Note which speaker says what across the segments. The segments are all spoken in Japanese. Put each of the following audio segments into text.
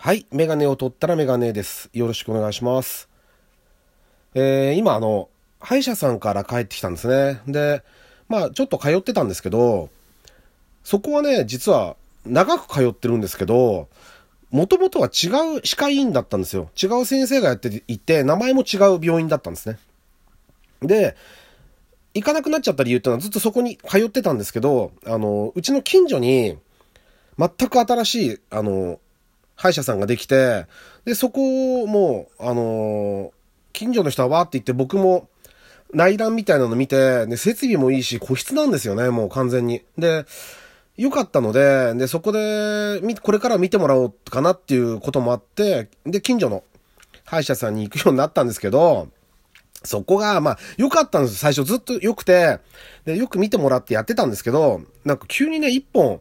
Speaker 1: はい。メガネを取ったらメガネです。よろしくお願いします。えー、今あの、歯医者さんから帰ってきたんですね。で、まあちょっと通ってたんですけど、そこはね、実は長く通ってるんですけど、もともとは違う歯科医院だったんですよ。違う先生がやっていて、名前も違う病院だったんですね。で、行かなくなっちゃった理由っていうのはずっとそこに通ってたんですけど、あの、うちの近所に、全く新しい、あの、歯医者さんができて、で、そこをもう、あの、近所の人はわーって言って僕も内覧みたいなの見て、で、設備もいいし、個室なんですよね、もう完全に。で、良かったので、で、そこで、み、これから見てもらおうかなっていうこともあって、で、近所の歯医者さんに行くようになったんですけど、そこが、まあ、良かったんです最初ずっと良くて、で、よく見てもらってやってたんですけど、なんか急にね、一本、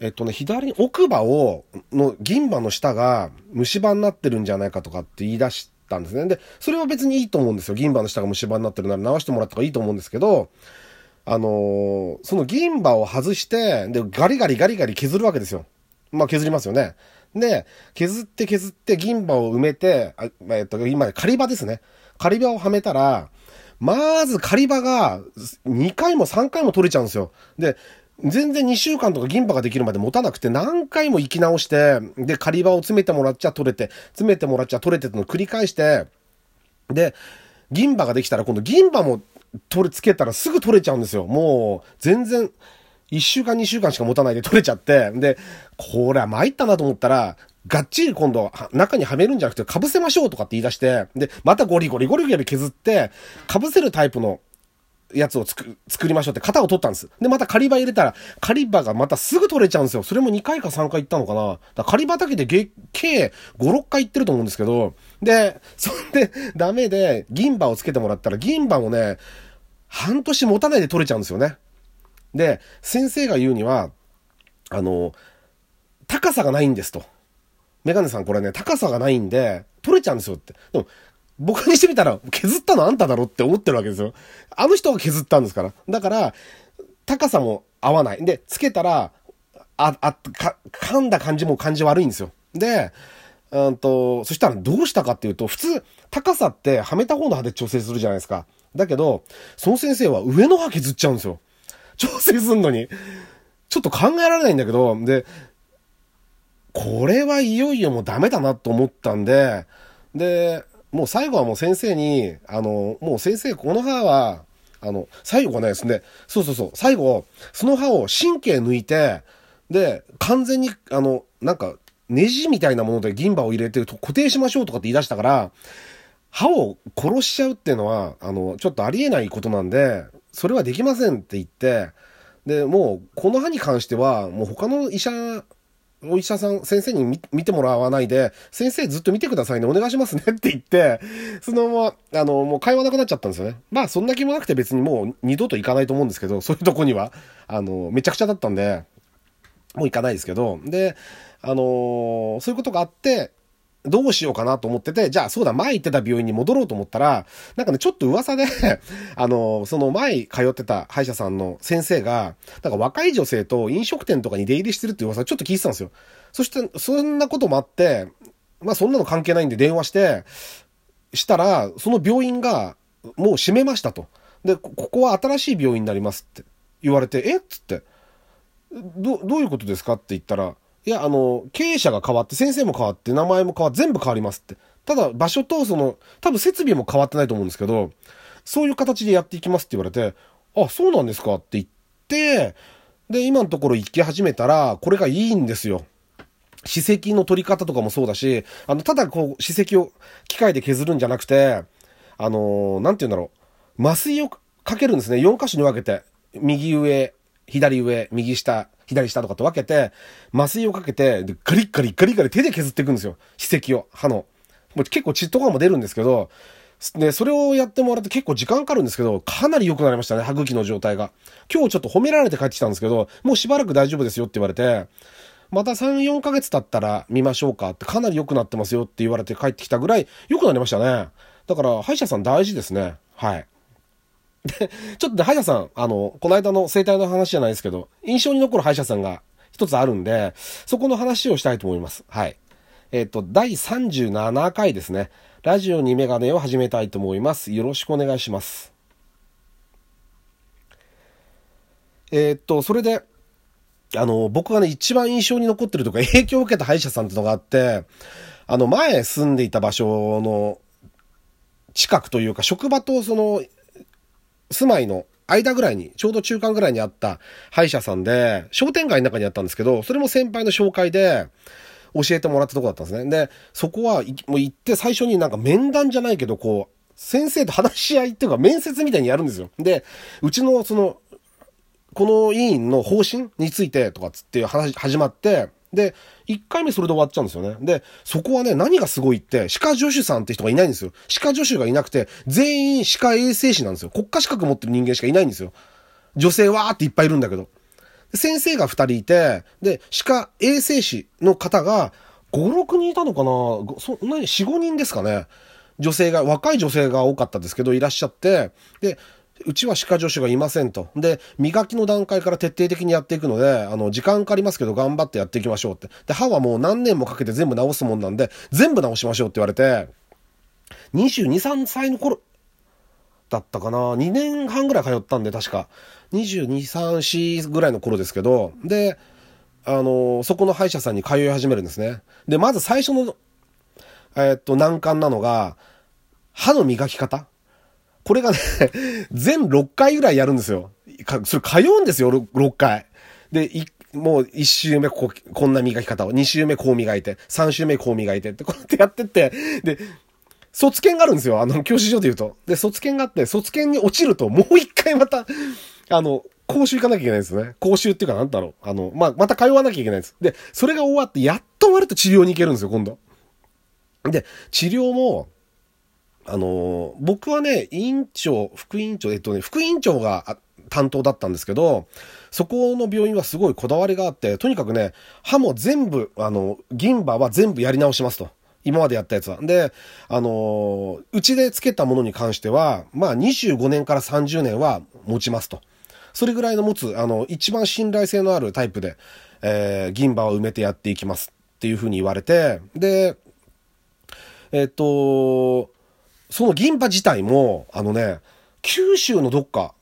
Speaker 1: えっとね、左奥歯を、の銀歯の下が虫歯になってるんじゃないかとかって言い出したんですね。で、それは別にいいと思うんですよ。銀歯の下が虫歯になってるなら直してもらった方がいいと思うんですけど、あのーその銀歯を外して、で、ガリガリガリガリ削るわけですよ。まあ削りますよね。で、削って削って銀歯を埋めて、あえっと、今、仮歯ですね。仮歯をはめたら、まず仮歯が2回も3回も取れちゃうんですよ。で、全然2週間とか銀歯ができるまで持たなくて何回も生き直して、で、仮歯を詰めてもらっちゃ取れて、詰めてもらっちゃ取れてってのを繰り返して、で、銀歯ができたら今度銀歯も取れ、つけたらすぐ取れちゃうんですよ。もう、全然、1週間2週間しか持たないで取れちゃって、で、これは参ったなと思ったら、がっちり今度中にはめるんじゃなくて被せましょうとかって言い出して、で、またゴリゴリゴリゴリ削って、被せるタイプのやつを作りましょうって型を取ったんです。で、また仮歯入れたら、仮歯がまたすぐ取れちゃうんですよ。それも2回か3回行ったのかな。だから仮歯だけで計5、6回行ってると思うんですけど、で、そんで、ダメで、銀歯をつけてもらったら、銀歯もね、半年持たないで取れちゃうんですよね。で、先生が言うには、あの、高さがないんですと。メガネさんこれね、高さがないんで、取れちゃうんですよって。でも、僕にしてみたら、削ったのあんただろって思ってるわけですよ。あの人が削ったんですから。だから、高さも合わない。で、つけたら、あ、あ、か、噛んだ感じも感じ悪いんですよ。で、うんと、そしたらどうしたかっていうと、普通、高さってはめた方の歯で調整するじゃないですか。だけど、その先生は上の歯削っちゃうんですよ。調整すんのに。ちょっと考えられないんだけど、で、これはいよいよもうダメだなと思ったんで、で、もう最後はもう先生に、あの、もう先生、この歯は、あの、最後がね、ですね、そうそうそう、最後、その歯を神経抜いて、で、完全に、あの、なんか、ネジみたいなもので銀歯を入れて固定しましょうとかって言い出したから、歯を殺しちゃうっていうのは、あの、ちょっとありえないことなんで、それはできませんって言って、で、もう、この歯に関しては、もう他の医者、お医者さん、先生に見見てもらわないで、先生ずっと見てくださいね、お願いしますねって言って、そのまま、あの、もう会話なくなっちゃったんですよね。まあ、そんな気もなくて別にもう二度と行かないと思うんですけど、そういうとこには、あの、めちゃくちゃだったんで、もう行かないですけど、で、あのーそういうことがあって、どうしようかなと思ってて、じゃあそうだ、前行ってた病院に戻ろうと思ったら、なんかね、ちょっと噂で、あのその前通ってた歯医者さんの先生が、なんか若い女性と飲食店とかに出入りしてるって噂をちょっと聞いてたんですよ。そして、そんなこともあって、まあそんなの関係ないんで電話して、したら、その病院が、もう閉めましたと。で、こここは新しい病院になりますって言われて、えっつって。ど、どういうことですかって言ったら、いや、あの、経営者が変わって、先生も変わって、名前も変わって、全部変わりますって。ただ、場所と、その、多分設備も変わってないと思うんですけど、そういう形でやっていきますって言われて、あ、そうなんですかって言って、で、今のところ行き始めたら、これがいいんですよ。歯石の取り方とかもそうだし、あの、ただこう、歯石を機械で削るんじゃなくて、あのーなんて言うんだろう。麻酔をかけるんですね。4箇所に分けて。右上、左上、右下、左下とかって分けて、麻酔をかけて、で、ガリッガリガリガリ手で削っていくんですよ。歯石を、歯の。もう結構血とかも出るんですけど、で、それをやってもらって結構時間かかるんですけど、かなり良くなりましたね、歯茎の状態が。今日ちょっと褒められて帰ってきたんですけど、もうしばらく大丈夫ですよって言われて、また3、4ヶ月経ったら見ましょうかってかなり良くなってますよって言われて帰ってきたぐらい良くなりましたね。だから歯医者さん大事ですね。はい。で、ちょっとね、歯医者さん、あの、この間の生態の話じゃないですけど、印象に残る歯医者さんが一つあるんで、そこの話をしたいと思います。はい。えっ、と、第37回ですね。ラジオにメガネを始めたいと思います。よろしくお願いします。えっ、と、それで、あの、僕がね、一番印象に残ってるとか、影響を受けた歯医者さんってのがあって、あの、前住んでいた場所の近くというか、職場とその、住まいの間ぐらいに、ちょうど中間ぐらいにあった歯医者さんで、商店街の中にあったんですけど、それも先輩の紹介で、教えてもらったとこだったんですね。で、そこは、もう行って最初になんか面談じゃないけど、こう、先生と話し合いっていうか面接みたいにやるんですよ。で、うちのその、この委員の方針についてとかつって話、始まって、で、1回目それで終わっちゃうんですよね。で、そこはね、何がすごいって、歯科助手さんって人がいないんですよ。歯科助手がいなくて、全員歯科衛生士なんですよ。国家資格持ってる人間しかいないんですよ。女性はーっていっぱいいるんだけど。先生が2人いて、で、歯科衛生士の方が、5、6人いたのかな？そ、何、4、5人ですかね。女性が、若い女性が多かったですけど、いらっしゃって、で、うちは歯科助手がいませんと。で、磨きの段階から徹底的にやっていくので、あの、時間かかりますけど頑張ってやっていきましょうって。で、歯はもう何年もかけて全部直すもんなんで、全部直しましょうって言われて、22、3歳の頃、だったかな ?2 年半ぐらい通ったんで、確か。22、3、4ぐらいの頃ですけど、で、あの、そこの歯医者さんに通い始めるんですね。で、まず最初の、えー、っと、難関なのが、歯の磨き方これがね 全6回ぐらいやるんですよ。それ通うんですよ、6回。で、もう1周目ここんな磨き方を、2周目こう磨いて、3周目こう磨いてって、こうやってやってって、で、卒検があるんですよ。あの、教習所で言うと。で、卒検があって、卒検に落ちると、もう一回また、あの、講習行かなきゃいけないんですね。講習っていうかなんだろう。あの、まあ、また通わなきゃいけないんです。で、それが終わって、やっと終わると治療に行けるんですよ、今度。で、治療も、あの、僕はね、委員長、副委員長、えっとね、副委員長が担当だったんですけど、そこの病院はすごいこだわりがあって、とにかくね、歯も全部、あの、銀歯は全部やり直しますと。今までやったやつは。で、あのうちでつけたものに関しては、まあ25年から30年は持ちますと。それぐらいの持つ、あの、一番信頼性のあるタイプで、えー、銀歯を埋めてやっていきますっていうふうに言われて、で、えっ、と、その銀歯自体も、あのね、九州のどっか、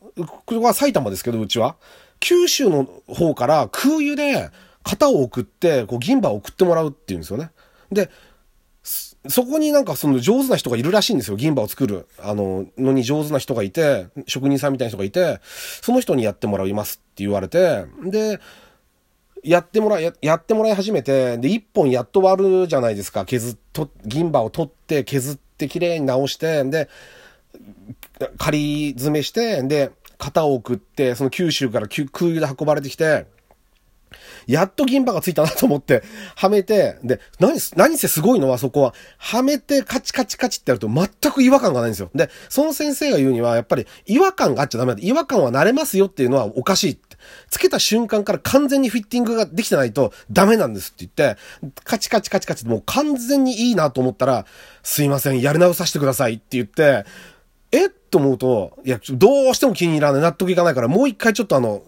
Speaker 1: これは埼玉ですけど、うちは。九州の方から空輸で型を送って、こう銀歯を送ってもらうっていうんですよね。で、そこになんかその上手な人がいるらしいんですよ。銀歯を作る、あの、のに上手な人がいて、職人さんみたいな人がいて、その人にやってもらいますって言われて、で、やってもらい、やってもらい始めて、で、一本やっと割るじゃないですか。削っと、銀歯を取って削って綺麗に直して、で、仮詰めして、で、型を送って、その九州から空輸で運ばれてきて、やっと銀歯がついたなと思って、はめて、で、何、何せすごいのはそこは、はめてカチカチカチってやると全く違和感がないんですよ。で、その先生が言うには、やっぱり違和感があっちゃダメだ。違和感は慣れますよっていうのはおかしい。つけた瞬間から完全にフィッティングができてないとダメなんですって言って、カチカチカチカチでもう完全にいいなと思ったら、すいません、やり直させてくださいって言って、えっと思うと、いや、どうしても気に入らない、納得いかないから、もう一回ちょっとあの、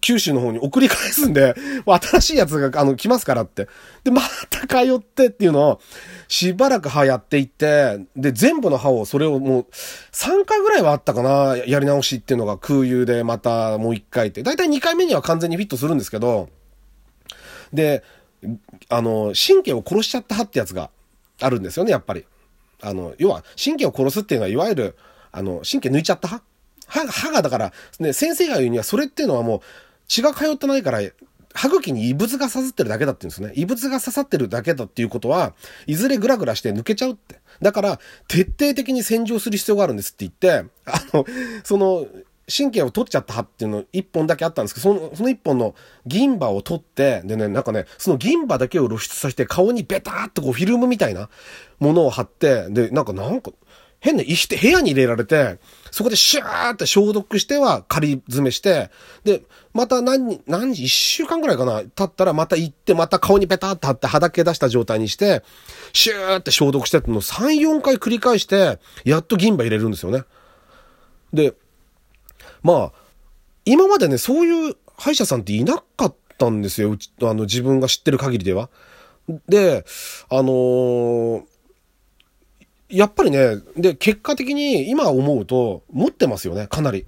Speaker 1: 九州の方に送り返すんで、新しいやつが、あの、来ますからって。で、また通ってっていうのを、しばらく歯やっていって、で、全部の歯を、それをもう、3回ぐらいはあったかな、やり直しっていうのが空輸でまたもう1回って。だいたい2回目には完全にフィットするんですけど、で、あの、神経を殺しちゃった歯ってやつがあるんですよね、やっぱり。あの、要は、神経を殺すっていうのは、いわゆる、あの、神経抜いちゃった歯歯が、歯がだから、ね、先生が言うにはそれっていうのはもう血が通ってないから、歯茎に異物が刺さってるだけだって言うんですね。異物が刺さってるだけだっていうことは、いずれグラグラして抜けちゃうって。だから、徹底的に洗浄する必要があるんですって言って、あの、その、神経を取っちゃった歯っていうの一本だけあったんですけど、その、その一本の銀歯を取って、でね、なんかね、その銀歯だけを露出させて顔にベターっとこうフィルムみたいなものを貼って、で、なんかなんか、変な石って部屋に入れられて、そこでシューって消毒しては仮詰めして、で、また何、何時、一週間ぐらいかな経ったらまた行って、また顔にペタッと貼ってはだけ出した状態にして、シューって消毒してっての3、4回繰り返して、やっと銀歯入れるんですよね。で、まあ、今までね、そういう歯医者さんっていなかったんですよ。うち、あの、自分が知ってる限りでは。で、あのー、やっぱりね、で、結果的に今思うと、持ってますよね、かなり。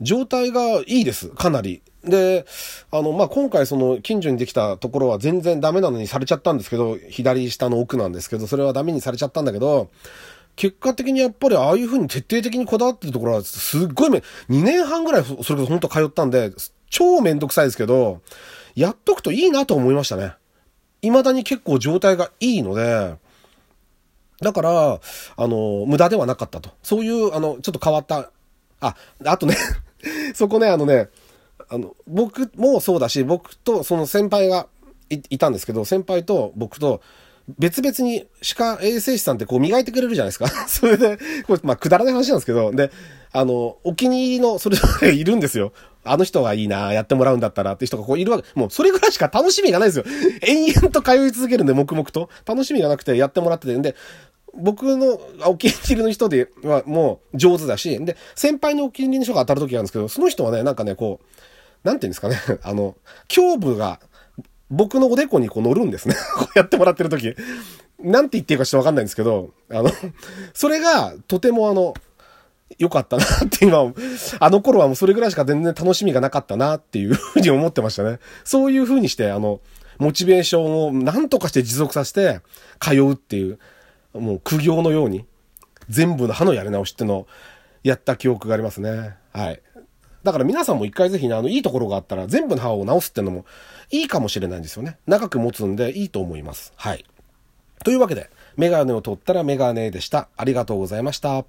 Speaker 1: 状態がいいです、かなり。で、あの、まあ、今回その近所にできたところは全然ダメなのにされちゃったんですけど、左下の奥なんですけど、それはダメにされちゃったんだけど、結果的にやっぱりああいう風に徹底的にこだわってるところはすっごいめ、2年半ぐらいそれこそ本当通ったんで、超めんどくさいですけど、やっとくといいなと思いましたね。未だに結構状態がいいので、だから、あの、無駄ではなかったと。そういう、あの、ちょっと変わった、あ、あとね そこね、あのね、あの、僕もそうだし、僕とその先輩がいたんですけど、先輩と僕と、別々に歯科衛生士さんってこう磨いてくれるじゃないですか。それで、これ、まあ、くだらない話なんですけど、で、あの、お気に入りの、それぞれ いるんですよ。あの人がいいな、やってもらうんだったらって人がこういるわけ。もうそれぐらいしか楽しみがないですよ。延々と通い続けるんで、黙々と。楽しみがなくてやってもらってて。んで、僕のお気に入りの人ではもう上手だし、で、先輩のお気に入りの人が当たる時があるんですけど、その人はね、なんかね、こう、なんていうんですかね、あの、胸部が僕のおでこにこう乗るんですね。こうやってもらってる時。なんて言っていいかちょっとわかんないんですけど、あの、それがとてもあの、良かったなって今、あの頃はもうそれぐらいしか全然楽しみがなかったなっていうふうに思ってましたね。そういうふうにして、あの、モチベーションを何とかして持続させて通うっていう、もう苦行のように全部の歯のやり直しっていうのをやった記憶がありますね。はい。だから皆さんも一回ぜひね、あの、いいところがあったら全部の歯を直すっていうのもいいかもしれないんですよね。長く持つんでいいと思います。はい。というわけで、メガネを取ったらメガネでした。ありがとうございました。